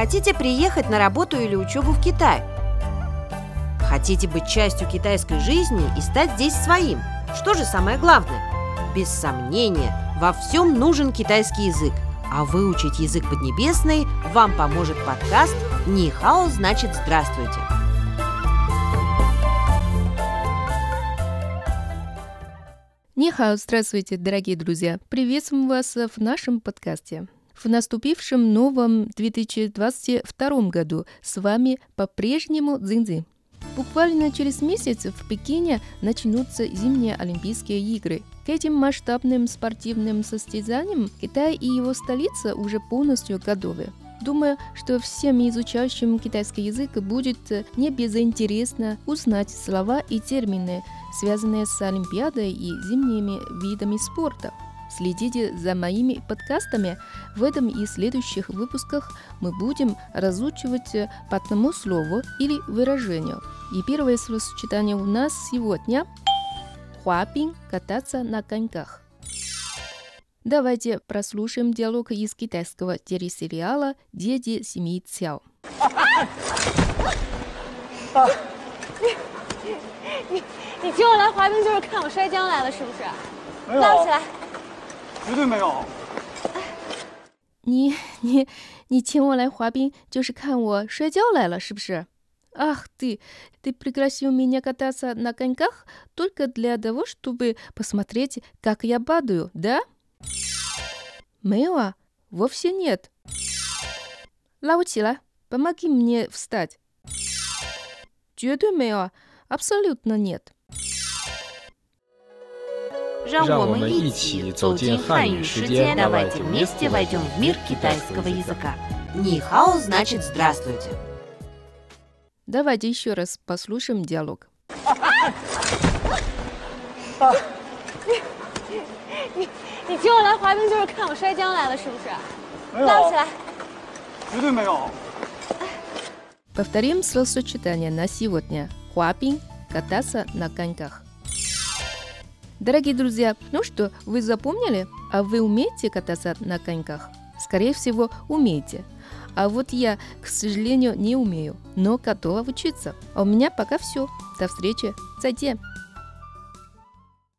Хотите приехать на работу или учебу в Китай? Хотите быть частью китайской жизни и стать здесь своим? Что же самое главное? Без сомнения, во всем нужен китайский язык. А выучить язык поднебесный вам поможет подкаст «Нихао значит здравствуйте». Нихао, здравствуйте, дорогие друзья! Приветствуем вас в нашем подкасте. В наступившем новом 2022 году с вами по-прежнему Цзиньцзинь. Буквально через месяц в Пекине начнутся зимние Олимпийские игры. К этим масштабным спортивным состязаниям Китай и его столица уже полностью готовы. Думаю, что всем изучающим китайский язык будет не безинтересно узнать слова и термины, связанные с Олимпиадой и зимними видами спорта. Следите за моими подкастами. В этом и следующих выпусках мы будем разучивать по одному слову или выражению. И первое словосочетание у нас сегодня – хуапин – кататься на коньках. Давайте прослушаем диалог из китайского телесериала «Дети семьи Цяо». 你你请我来滑冰就是看我摔跤来了，是不是？没有，拉起来。 绝对没有。你你你请我来滑冰，就是看我摔跤来了，是不是？Ах ты, ты пригласил меня кататься на коньках только для того, чтобы посмотреть, как я падаю, да? Мэйва, вовсе нет. Лаучила, помоги мне встать. 绝对没有，абсолютно нет. 让让我我们一们一起起走进走进汉语汉语世世界，界 давайте давайте вместе вместе войдем в мир китайского китайского языка. Нихао значит здравствуйте. Давайте еще раз послушаем диалог. 你请我来滑冰就是看我摔跤来了，是不是？没有，拉起来。绝对没有。 Повторим словосочетание на сегодня. Хуапин – кататься на коньках. Дорогие друзья, ну что, вы запомнили? А вы умеете кататься на коньках? Скорее всего, умеете. А вот я, к сожалению, не умею, но готова учиться. А у меня пока все. До встречи. 再见.